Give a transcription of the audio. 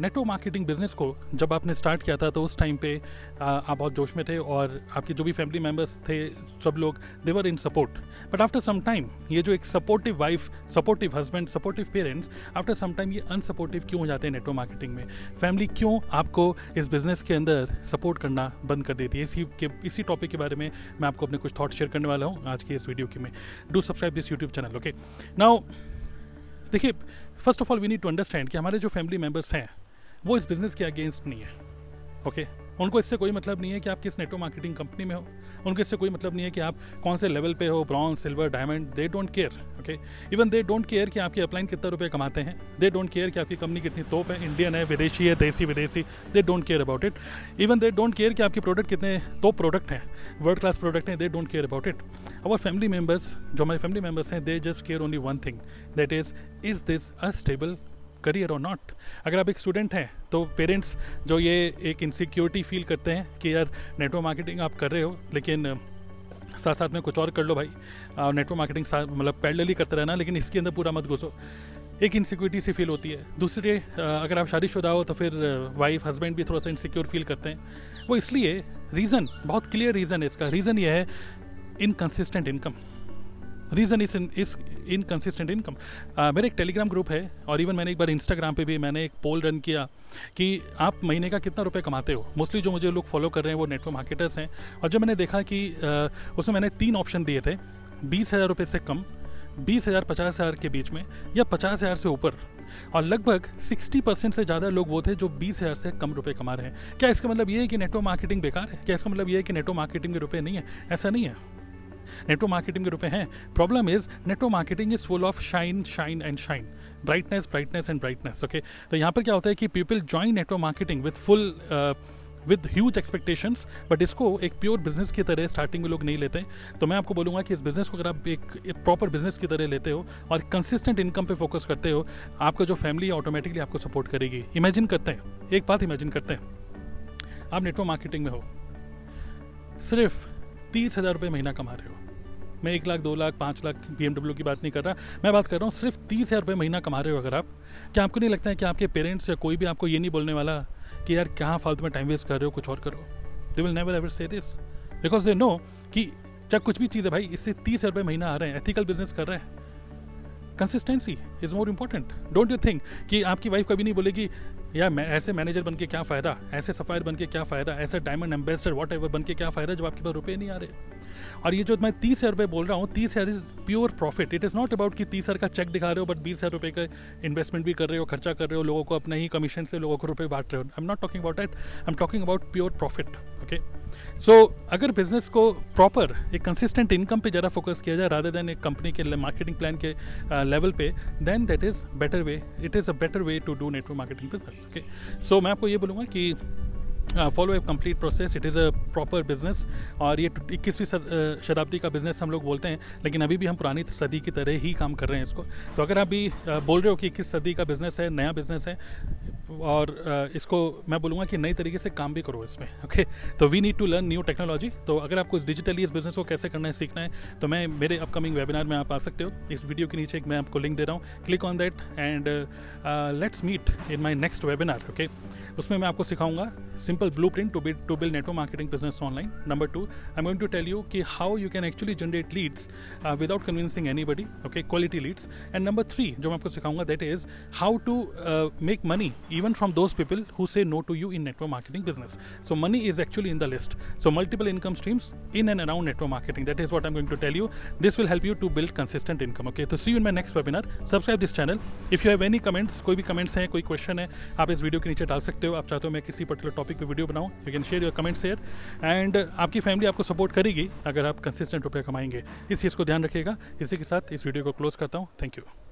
Network marketing business को जब आपने स्टार्ट किया था तो उस टाइम पे आप बहुत जोश में थे और आपके जो भी फैमिली मेंबर्स थे, सब लोग they were in support but after some time ये जो एक supportive wife supportive husband supportive parents after some time ये अनसपोर्टिव क्यों हो जाते हैं नेटवर्क मार्केटिंग में? फैमिली क्यों आपको इस बिज़नेस के अंदर सपोर्ट करना बंद कर देती है? इसी के, इसी टॉपिक के बारे में मैं आपको अपने कुछ थॉट शेयर करने वाला हूँ आज की इस वीडियो की में। Do subscribe this YouTube channel okay now देखिए first of all we need to understand कि हमारे जो फैमिली मेंबर्स हैं वो इस बिज़नेस के अगेंस्ट नहीं है ओके okay? उनको इससे कोई मतलब नहीं है कि आप किस नेटवर्क मार्केटिंग कंपनी में हो। उनको इससे कोई मतलब नहीं है कि आप कौन से लेवल पे हो bronze silver diamond they don't care okay even they don't care कि आपके अपलाइन कितने रुपए कमाते हैं। दे डोंट केयर कि आपकी कंपनी कितनी तोप है इंडियन है, विदेशी है, देसी, विदेशी they don't care about it even they don't care कि आपके प्रोडक्ट कितने तोप प्रोडक्ट हैं वर्ल्ड क्लास प्रोडक्ट हैं they don't care about it our family members जो हमारे फैमिली मेंबर्स हैं they just care only one thing that is is this a stable career और नॉट। अगर आप एक स्टूडेंट हैं तो पेरेंट्स जो ये एक इनसिक्योरिटी फील करते हैं कि यार नेटवर्क मार्केटिंग आप कर रहे हो, लेकिन साथ साथ में कुछ और कर लो भाई। नेटवर्क मार्केटिंग मतलब पैरेलली करते रहना, लेकिन इसके अंदर पूरा मत घुसो। एक इनसिक्योरिटी सी फील होती है। दूसरे अगर आप शादीशुदा हो तो फिर वाइफ हस्बैंड भी थोड़ा सा इनसिक्योर फील करते हैं। वो इसलिए रीज़न बहुत क्लियर रीज़न है इसका। रीज़न ये है इनकन्सिस्टेंट इनकम रीज़न इज़ इस इनकन्सिस्टेंट इनकम मेरे एक टेलीग्राम ग्रुप है और इवन मैंने एक बार इंस्टाग्राम पे भी मैंने एक पोल रन किया कि आप महीने का कितना रुपए कमाते हो? मोस्टली जो मुझे लोग फॉलो कर रहे हैं वो नेटवर्क मार्केटर्स हैं। और जब मैंने देखा कि uh, उसमें मैंने तीन ऑप्शन दिए थे बीस हज़ार रुपये से कम बीस हज़ार पचास हज़ार के बीच में या पचास हज़ार से ऊपर। और लगभग 60 परसेंट से ज़्यादा लोग वो थे जो बीस हज़ार से कम रुपए कमा रहे हैं। क्या इसका मतलब ये है कि नेटवर्क मार्केटिंग बेकार है? क्या इसका मतलब ये है कि नेटवर्क मार्केटिंग के रुपए नहीं है? ऐसा नहीं है। नेटवर्क मार्केटिंग के रुपए हैं। Problem is network marketing is full of shine shine and shine brightness brightness and brightness okay तो यहाँ पर क्या होता है कि people join network marketing with full with huge expectations but इसको एक प्योर बिज़नेस की तरह स्टार्टिंग में लोग नहीं लेते। तो मैं आपको बोलूँगा कि इस बिज़नेस को अगर आप एक प्रॉपर बिज़नेस की तरह लेते हो और कंसिस्टेंट इनकम पे फोकस करते हो, आपका जो फैमिली ऑटोमेटिकली आपको सपोर्ट करेगी। इमेजिन करते हैं। एक बात इमेजिन करते हैं। आप नेटवर्क मार्केटिंग में हो। सिर्फ़ तीस हज़ार रुपये महीना कमा रहे हो। मैं एक लाख, दो लाख, पाँच लाख बी की बात नहीं कर रहा। मैं बात कर रहा हूँ, सिर्फ़ तीस हज़ार रुपये महीना कमा रहे हो अगर आप। क्या आपको नहीं लगता है कि आपके पेरेंट्स या कोई भी आपको ये नहीं बोलने वाला कि यार कहाँ फालतू में टाइम वेस्ट कर रहे हो, कुछ और करो? They will never ever say this because they know कि चाहे कुछ भी चीज़ है भाई, इससे तीस हज़ार रुपये महीना आ रहे हैं एथिकल बिज़नेस कर रहे हैं। Consistency is more important don't you think कि आपकी वाइफ कभी नहीं बोलेगी या मैं, ऐसे मैनेजर बन के क्या फ़ायदा? ऐसे सफायर बन के क्या फ़ायदा? ऐसे डायमंड एम्बेसडर वॉट एवर बन के क्या फ़ायदा जब आपके पास रुपये नहीं आ रहे? और ये जो मैं तीस हज़ार रुपये बोल रहा हूँ, तीस हज़ार is pure profit it is not about कि तीस हज़ार का चेक दिखा रहे हो बट बीस हज़ार रुपये का इन्वेस्टमेंट भी कर रहे हो, खर्चा कर रहे हो, लोगों को अपने ही कमीशन से लोगों को रुपये बांट रहे हो. I am not talking about it I am talking about pure profit okay so अगर बिज़नेस को प्रॉपर एक कंसिस्टेंट इनकम पे ज़रा फोकस किया जाए रादर देन एक कंपनी के मार्केटिंग प्लान के लेवल पे then that is better way it is a better way to do network marketing business okay so मैं आपको ये बोलूँगा कि follow a complete process it is a proper business और ये इक्कीसवीं शताब्दी का बिज़नेस हम लोग बोलते हैं, लेकिन अभी भी हम पुरानी सदी की तरह ही काम कर रहे हैं इसको। तो अगर आप भी बोल रहे हो कि इक्कीस सदी का बिज़नेस है, नया बिज़नेस है और इसको मैं बोलूँगा कि नई तरीके से काम भी करो इसमें ओके तो we need to learn new technology तो अगर आपको इस डिजिटली इस बिज़नेस को कैसे करना है, सीखना है तो मैं, मेरे अपकमिंग वेबिनार में आप आ सकते हो। इस वीडियो के नीचे एक मैं आपको लिंक दे रहा हूँ। Click on that and let's meet in my next webinar okay उसमें मैं आपको सिखाऊँगा simple blueprint to build to build network marketing business online number two I am going to tell you कि how you can actually generate leads without convincing anybody okay quality leads and number three जो मैं आपको सिखाऊँगा that is how to make money from those people who say no to you in network marketing business so money is actually in the list so multiple income streams in and around network marketing that is what I am going to tell you this will help you to build consistent income okay तो see you in my next webinar subscribe this channel if you have any comments कोई भी comments हैं कोई question है आप इस video के नीचे डाल सकते हो आप चाहते हो मैं किसी पर्टिकुलर टॉपिक पे वीडियो बनाऊँ you can share your comment share and आपकी फैमिली आपको सपोर्ट करेगी अगर आप कंसिस्टेंट रुपये कमाएँगे इस चीज़ को ध्यान रखिएगा इसी के साथ इस वीडियो को क्लोज करता हूँ थैंक यू